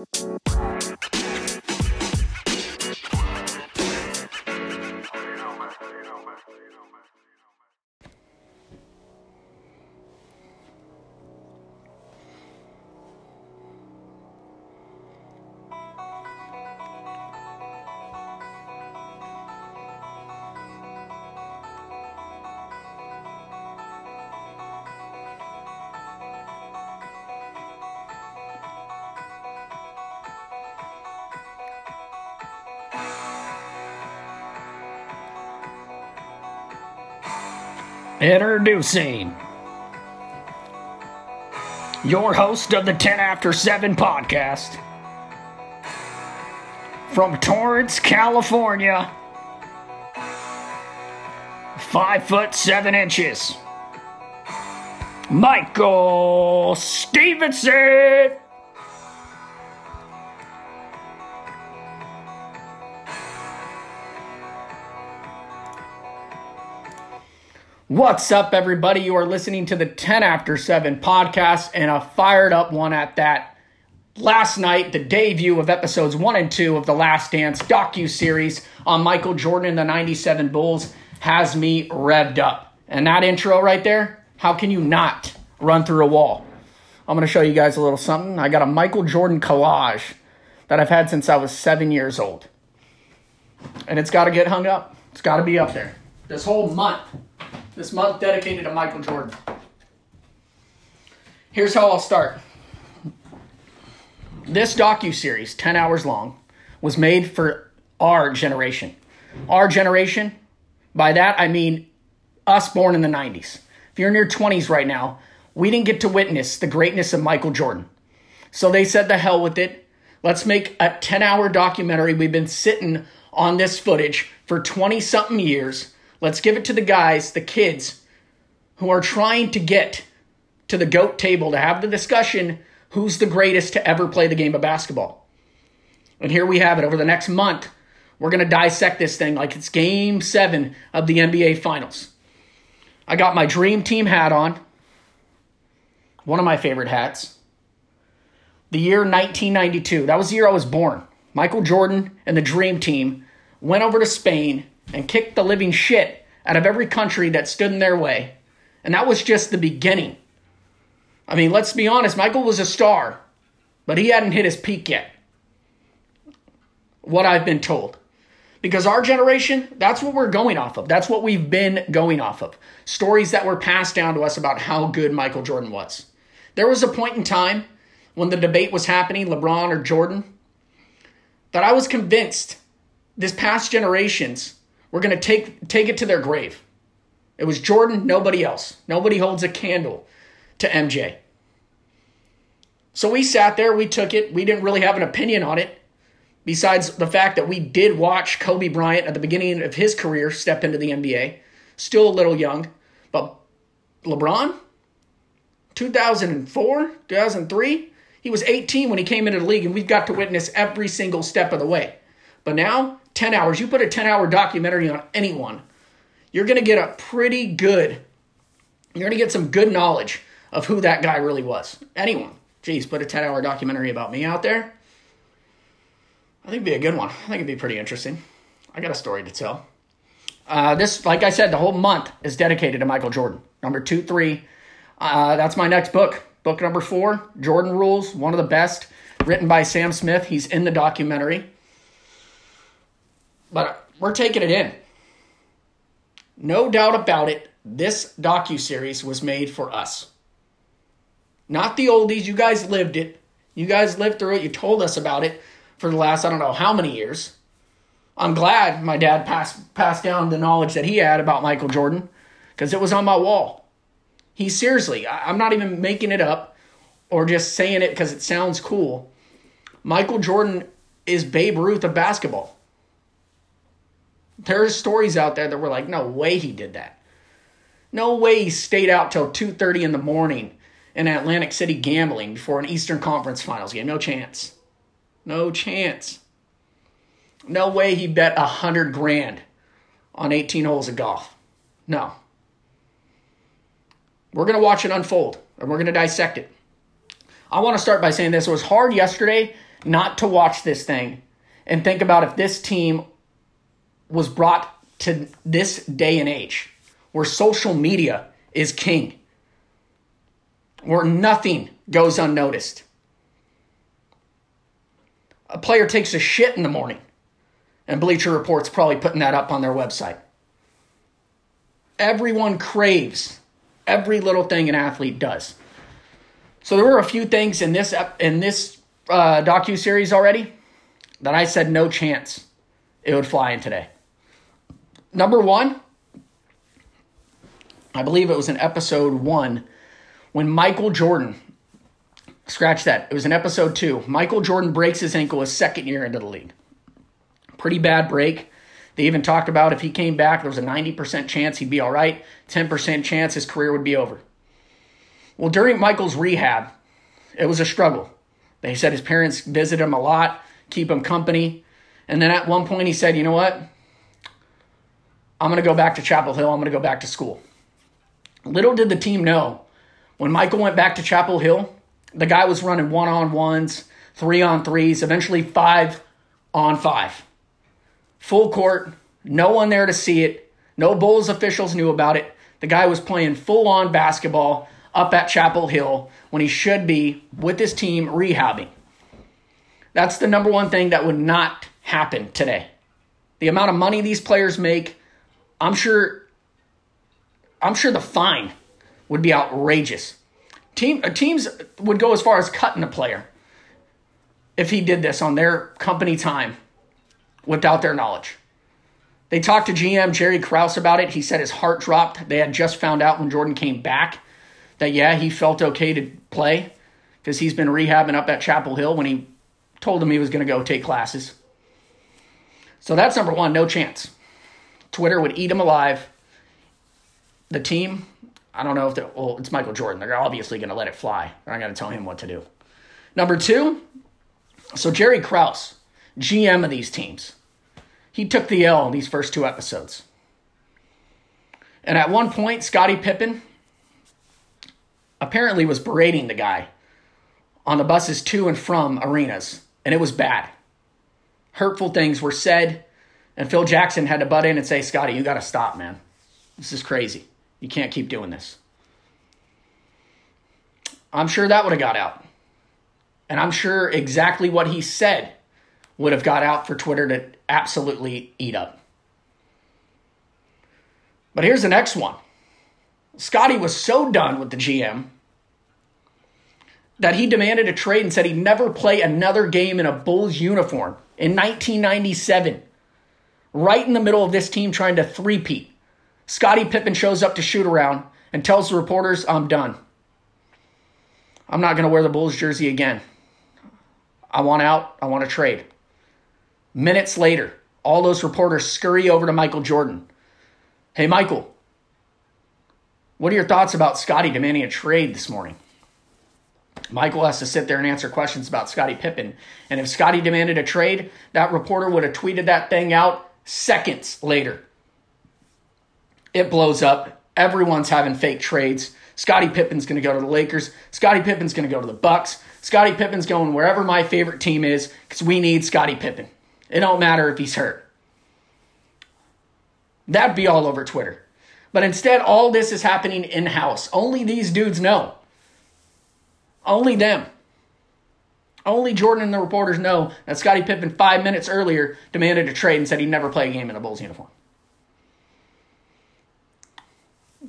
Música Introducing your host of the 10 After 7 podcast from Torrance, California, five foot seven inches, Michael Stevenson. What's up, everybody? You are listening to the 10 After 7 podcast and a fired up one at that. Last night, the debut of episodes 1 and 2 of The Last Dance docu series on Michael Jordan and the 97 Bulls has me revved up. And that intro right there, how can you not run through a wall? I'm going to show you guys a little something. I got a Michael Jordan collage that I've had since I was seven years old. And it's got to get hung up, it's got to be up there. This whole month this month dedicated to Michael Jordan. Here's how I'll start. This docu series, 10 hours long, was made for our generation. Our generation, by that I mean us born in the 90s. If you're in your 20s right now, we didn't get to witness the greatness of Michael Jordan. So they said the hell with it. Let's make a 10 hour documentary. We've been sitting on this footage for 20 something years Let's give it to the guys, the kids who are trying to get to the GOAT table to have the discussion who's the greatest to ever play the game of basketball. And here we have it. Over the next month, we're going to dissect this thing like it's game seven of the NBA Finals. I got my dream team hat on, one of my favorite hats. The year 1992, that was the year I was born. Michael Jordan and the dream team went over to Spain and kicked the living shit out of every country that stood in their way. And that was just the beginning. I mean, let's be honest, Michael was a star, but he hadn't hit his peak yet. What I've been told. Because our generation, that's what we're going off of. That's what we've been going off of. Stories that were passed down to us about how good Michael Jordan was. There was a point in time when the debate was happening, LeBron or Jordan, that I was convinced this past generations we're going to take take it to their grave. It was Jordan, nobody else. Nobody holds a candle to MJ. So we sat there, we took it. We didn't really have an opinion on it besides the fact that we did watch Kobe Bryant at the beginning of his career step into the NBA. Still a little young, but LeBron 2004, 2003, he was 18 when he came into the league and we've got to witness every single step of the way. But now 10 hours, you put a 10 hour documentary on anyone, you're going to get a pretty good, you're going to get some good knowledge of who that guy really was. Anyone. Geez, put a 10 hour documentary about me out there. I think it'd be a good one. I think it'd be pretty interesting. I got a story to tell. Uh, this, like I said, the whole month is dedicated to Michael Jordan. Number two, three. Uh, that's my next book. Book number four, Jordan Rules, one of the best, written by Sam Smith. He's in the documentary. But we're taking it in. No doubt about it, this docu-series was made for us. Not the oldies, you guys lived it. You guys lived through it. You told us about it for the last I don't know how many years. I'm glad my dad passed passed down the knowledge that he had about Michael Jordan because it was on my wall. He seriously, I'm not even making it up or just saying it because it sounds cool. Michael Jordan is Babe Ruth of basketball. There's stories out there that were like, no way he did that. No way he stayed out till 2:30 in the morning in Atlantic City gambling before an Eastern Conference Finals game. No chance. No chance. No way he bet a hundred grand on 18 holes of golf. No. We're gonna watch it unfold and we're gonna dissect it. I want to start by saying this. It was hard yesterday not to watch this thing and think about if this team was brought to this day and age where social media is king, where nothing goes unnoticed. A player takes a shit in the morning, and Bleacher Report's probably putting that up on their website. Everyone craves every little thing an athlete does. So there were a few things in this in this uh, docu series already that I said no chance it would fly in today. Number one, I believe it was in episode one when Michael Jordan, scratch that, it was in episode two. Michael Jordan breaks his ankle his second year into the league. Pretty bad break. They even talked about if he came back, there was a 90% chance he'd be all right, 10% chance his career would be over. Well, during Michael's rehab, it was a struggle. They said his parents visit him a lot, keep him company. And then at one point he said, you know what? I'm going to go back to Chapel Hill. I'm going to go back to school. Little did the team know when Michael went back to Chapel Hill, the guy was running one on ones, three on threes, eventually five on five. Full court, no one there to see it. No Bulls officials knew about it. The guy was playing full on basketball up at Chapel Hill when he should be with his team rehabbing. That's the number one thing that would not happen today. The amount of money these players make, I'm sure I'm sure the fine would be outrageous. Team uh, teams would go as far as cutting a player if he did this on their company time without their knowledge. They talked to GM Jerry Krause about it. He said his heart dropped. They had just found out when Jordan came back that, yeah, he felt okay to play because he's been rehabbing up at Chapel Hill when he told him he was going to go take classes. So that's number one, no chance. Twitter would eat him alive. The team, I don't know if they're, well, it's Michael Jordan. They're obviously going to let it fly. They're not going to tell him what to do. Number two, so Jerry Krause, GM of these teams, he took the L in these first two episodes. And at one point, Scottie Pippen apparently was berating the guy on the buses to and from arenas, and it was bad. Hurtful things were said, and Phil Jackson had to butt in and say, Scottie, you got to stop, man. This is crazy. You can't keep doing this. I'm sure that would have got out. And I'm sure exactly what he said would have got out for Twitter to absolutely eat up. But here's the next one Scottie was so done with the GM that he demanded a trade and said he'd never play another game in a Bulls uniform in 1997. Right in the middle of this team trying to three-peat. Scottie Pippen shows up to shoot around and tells the reporters, I'm done. I'm not going to wear the Bulls jersey again. I want out. I want to trade. Minutes later, all those reporters scurry over to Michael Jordan. Hey, Michael, what are your thoughts about Scottie demanding a trade this morning? Michael has to sit there and answer questions about Scottie Pippen. And if Scottie demanded a trade, that reporter would have tweeted that thing out seconds later. It blows up. Everyone's having fake trades. Scottie Pippen's going to go to the Lakers. Scottie Pippen's going to go to the Bucks. Scottie Pippen's going wherever my favorite team is because we need Scottie Pippen. It don't matter if he's hurt. That'd be all over Twitter. But instead, all this is happening in house. Only these dudes know. Only them. Only Jordan and the reporters know that Scottie Pippen, five minutes earlier, demanded a trade and said he'd never play a game in a Bulls uniform.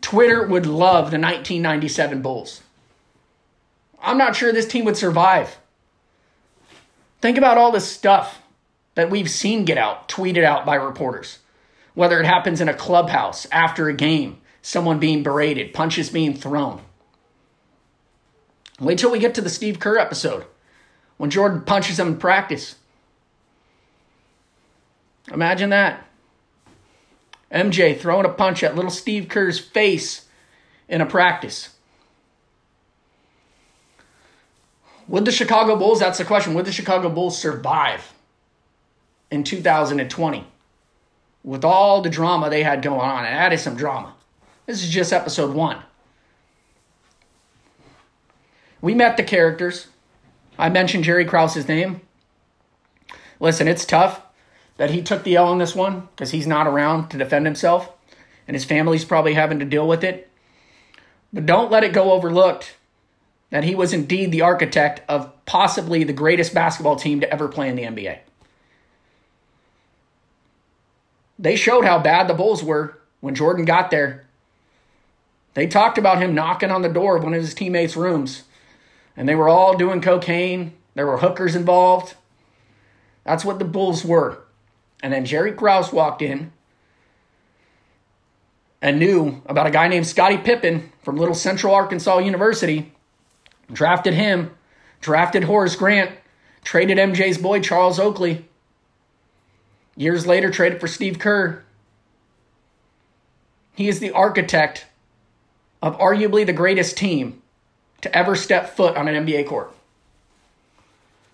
Twitter would love the 1997 Bulls. I'm not sure this team would survive. Think about all this stuff that we've seen get out, tweeted out by reporters. Whether it happens in a clubhouse, after a game, someone being berated, punches being thrown. Wait till we get to the Steve Kerr episode when Jordan punches him in practice. Imagine that. MJ throwing a punch at little Steve Kerr's face in a practice. Would the Chicago Bulls, that's the question, would the Chicago Bulls survive in 2020 with all the drama they had going on? And added some drama. This is just episode one. We met the characters. I mentioned Jerry Krause's name. Listen, it's tough that he took the L on this one because he's not around to defend himself, and his family's probably having to deal with it. But don't let it go overlooked that he was indeed the architect of possibly the greatest basketball team to ever play in the NBA. They showed how bad the Bulls were when Jordan got there. They talked about him knocking on the door of one of his teammates' rooms, and they were all doing cocaine. There were hookers involved. That's what the Bulls were. And then Jerry Krause walked in and knew about a guy named Scottie Pippen from Little Central Arkansas University, drafted him, drafted Horace Grant, traded MJ's boy Charles Oakley. Years later, traded for Steve Kerr. He is the architect of arguably the greatest team to ever step foot on an NBA court.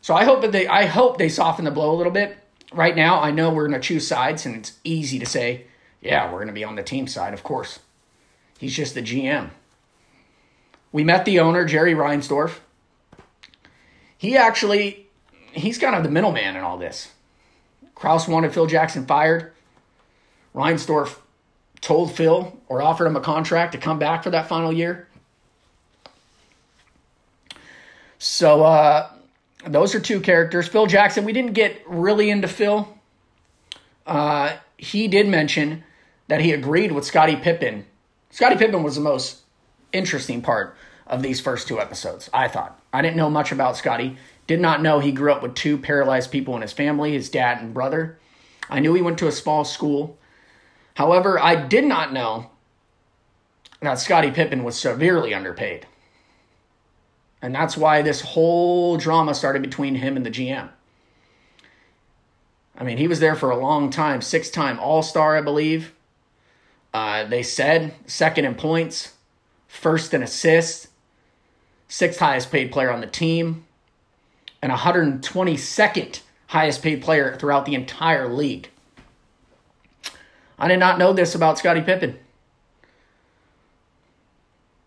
So I hope that they I hope they soften the blow a little bit. Right now, I know we're to choose sides, and it's easy to say, yeah, we're to be on the team side, of course. He's just the GM. We met the owner, Jerry Reinsdorf. He actually, he's kind of the middleman in all this. Krause wanted Phil Jackson fired. Reinsdorf told Phil or offered him a contract to come back for that final year. So uh, those are two characters. Phil Jackson, we didn't get really into Phil. Uh, he did mention that he agreed with Scottie Pippen. Scottie Pippen was the most interesting part of these first two episodes, I thought. I didn't know much about Scottie. Did not know he grew up with two paralyzed people in his family, his dad and brother. I knew he went to a small school. However, I did not know that Scottie Pippen was severely underpaid. And that's why this whole drama started between him and the GM. I mean, he was there for a long time, six time All Star, I believe. Uh, they said second in points, first in assists, sixth highest paid player on the team, and 122nd highest paid player throughout the entire league. I did not know this about Scottie Pippen.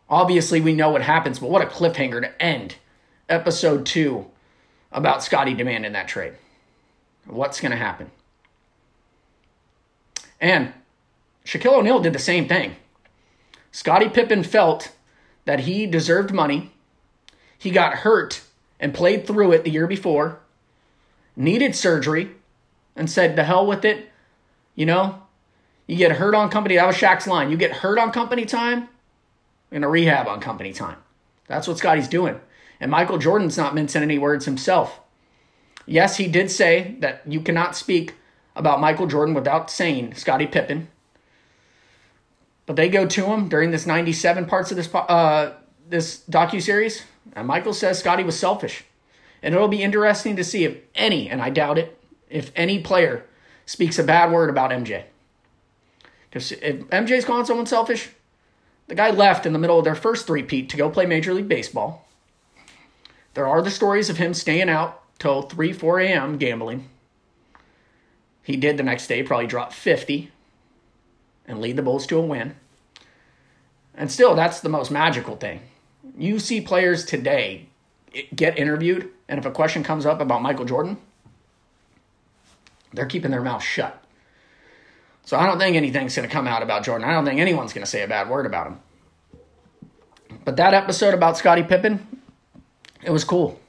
Obviously, we know what happens, but what a cliffhanger to end episode two about Scottie demanding that trade. What's going to happen? And Shaquille O'Neal did the same thing. Scottie Pippen felt that he deserved money. He got hurt and played through it the year before, needed surgery, and said, the hell with it. You know, you get hurt on company. That was Shaq's line. You get hurt on company time, in a rehab on company time. That's what Scottie's doing. And Michael Jordan's not mincing any words himself. Yes, he did say that you cannot speak about Michael Jordan without saying Scottie Pippen. But they go to him during this 97 parts of this uh, this docu series, and Michael says Scottie was selfish. And it'll be interesting to see if any, and I doubt it, if any player speaks a bad word about MJ. Because if MJ's calling someone selfish, the guy left in the middle of their first three-peat to go play Major League Baseball. There are the stories of him staying out till 3, 4 a.m. gambling. He did the next day probably drop 50 and lead the Bulls to a win. And still, that's the most magical thing. You see players today get interviewed, and if a question comes up about Michael Jordan, they're keeping their mouth shut. So I don't think anything's going to come out about Jordan. I don't think anyone's going to say a bad word about him. But that episode about Scottie Pippen, it was cool.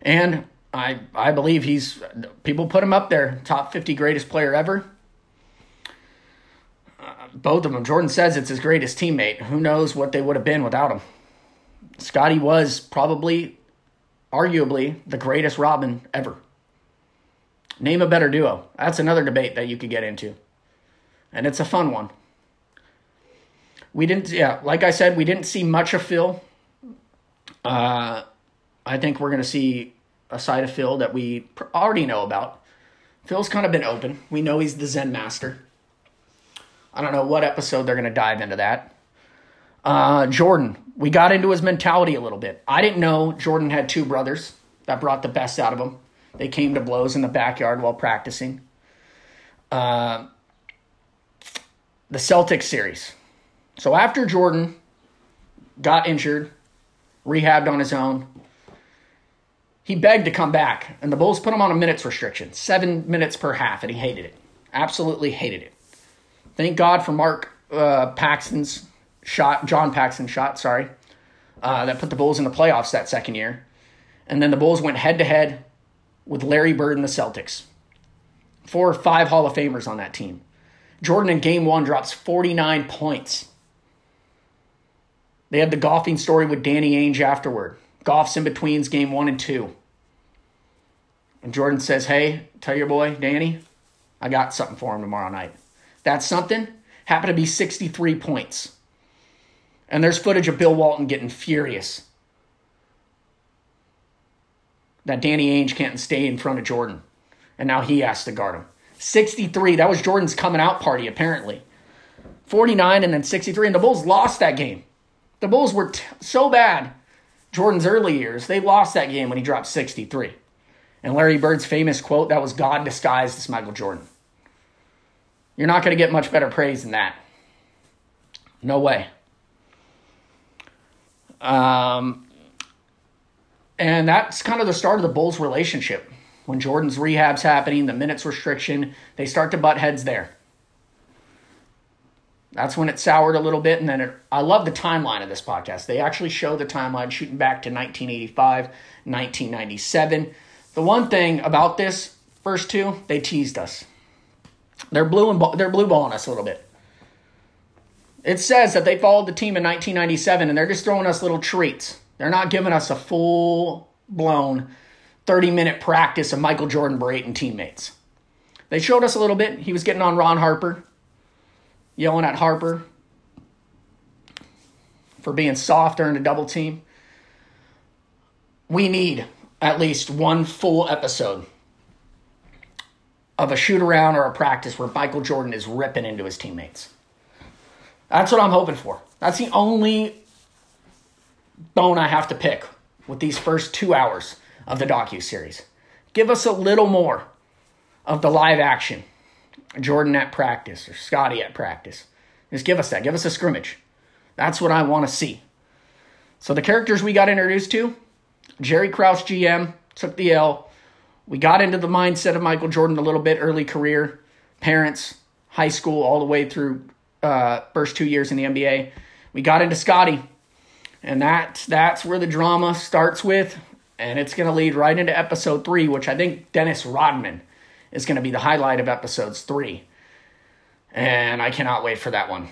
And I I believe he's people put him up there, top 50 greatest player ever. Uh, both of them. Jordan says it's his greatest teammate. Who knows what they would have been without him. Scottie was probably arguably the greatest Robin ever. Name a better duo. That's another debate that you could get into and it's a fun one. We didn't, yeah, like I said, we didn't see much of Phil. Uh, I think we're going to see a side of Phil that we already know about. Phil's kind of been open. We know he's the Zen master. I don't know what episode they're going to dive into that. Uh, Jordan, we got into his mentality a little bit. I didn't know Jordan had two brothers that brought the best out of him. They came to blows in the backyard while practicing. Uh, the Celtics series. So after Jordan got injured, rehabbed on his own, He begged to come back, and the Bulls put him on a minutes restriction, seven minutes per half, and he hated it. Absolutely hated it. Thank God for Mark uh, Paxson's shot, John Paxson's shot, sorry, uh, that put the Bulls in the playoffs that second year. And then the Bulls went head to head with Larry Bird and the Celtics. Four or five Hall of Famers on that team. Jordan in game one drops 49 points. They had the golfing story with Danny Ainge afterward. Golf's in betweens game one and two. And Jordan says, Hey, tell your boy, Danny, I got something for him tomorrow night. That something happened to be 63 points. And there's footage of Bill Walton getting furious that Danny Ainge can't stay in front of Jordan. And now he has to guard him. 63, that was Jordan's coming out party, apparently. 49 and then 63. And the Bulls lost that game. The Bulls were t- so bad, Jordan's early years, they lost that game when he dropped 63. And Larry Bird's famous quote that was God disguised as Michael Jordan. You're not going to get much better praise than that. No way. Um, and that's kind of the start of the Bulls' relationship. When Jordan's rehab's happening, the minutes restriction, they start to butt heads there. That's when it soured a little bit. And then it, I love the timeline of this podcast. They actually show the timeline shooting back to 1985, 1997. The one thing about this first two, they teased us. They're blue and they're blue balling us a little bit. It says that they followed the team in 1997 and they're just throwing us little treats. They're not giving us a full blown 30 minute practice of Michael Jordan berating teammates. They showed us a little bit. He was getting on Ron Harper, yelling at Harper for being soft during a double team. We need at least one full episode of a shoot around or a practice where Michael Jordan is ripping into his teammates. That's what I'm hoping for. That's the only bone I have to pick with these first two hours of the docu series. Give us a little more of the live action, Jordan at practice or Scottie at practice. Just give us that. Give us a scrimmage. That's what I want to see. So the characters we got introduced to, Jerry Krause, GM, took the L. We got into the mindset of Michael Jordan a little bit early career, parents, high school, all the way through uh, first two years in the NBA. We got into Scottie, and that that's where the drama starts with, and it's going to lead right into episode three, which I think Dennis Rodman is going to be the highlight of episodes three, and I cannot wait for that one.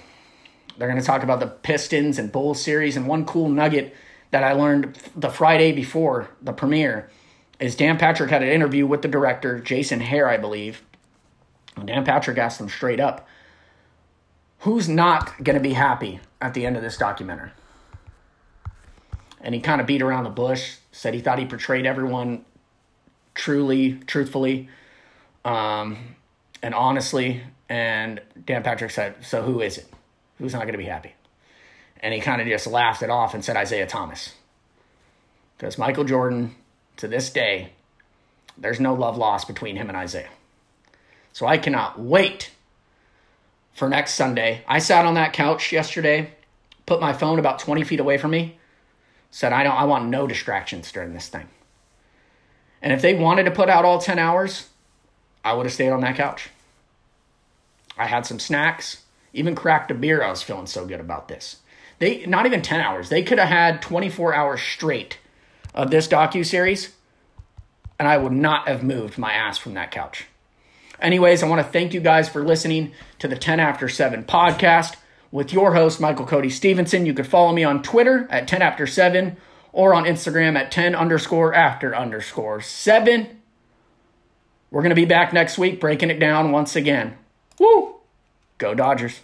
They're going to talk about the Pistons and Bulls series, and one cool nugget that I learned the Friday before the premiere is Dan Patrick had an interview with the director Jason Hehir, I believe. And Dan Patrick asked him straight up who's not going to be happy at the end of this documentary? And he kind of beat around the bush, said he thought he portrayed everyone truly, truthfully, um, and honestly. And Dan Patrick said, So who is it? Who's not going to be happy? And he kind of just laughed it off and said Isiah Thomas. Because Michael Jordan, to this day, there's no love lost between him and Isaiah. So I cannot wait for next Sunday. I sat on that couch yesterday, put my phone about 20 feet away from me, said, I don't I want no distractions during this thing. And if they wanted to put out all 10 hours, I would have stayed on that couch. I had some snacks, even cracked a beer. I was feeling so good about this. They not even 10 hours. They could have had 24 hours straight of this docu series and I would not have moved my ass from that couch. Anyways, I want to thank you guys for listening to the 10 After 7 podcast with your host, Michael Cody Stevenson. You can follow me on Twitter at 10 After 7 or on Instagram at 10 underscore after underscore 7. We're going to be back next week breaking it down once again. Woo! Go Dodgers.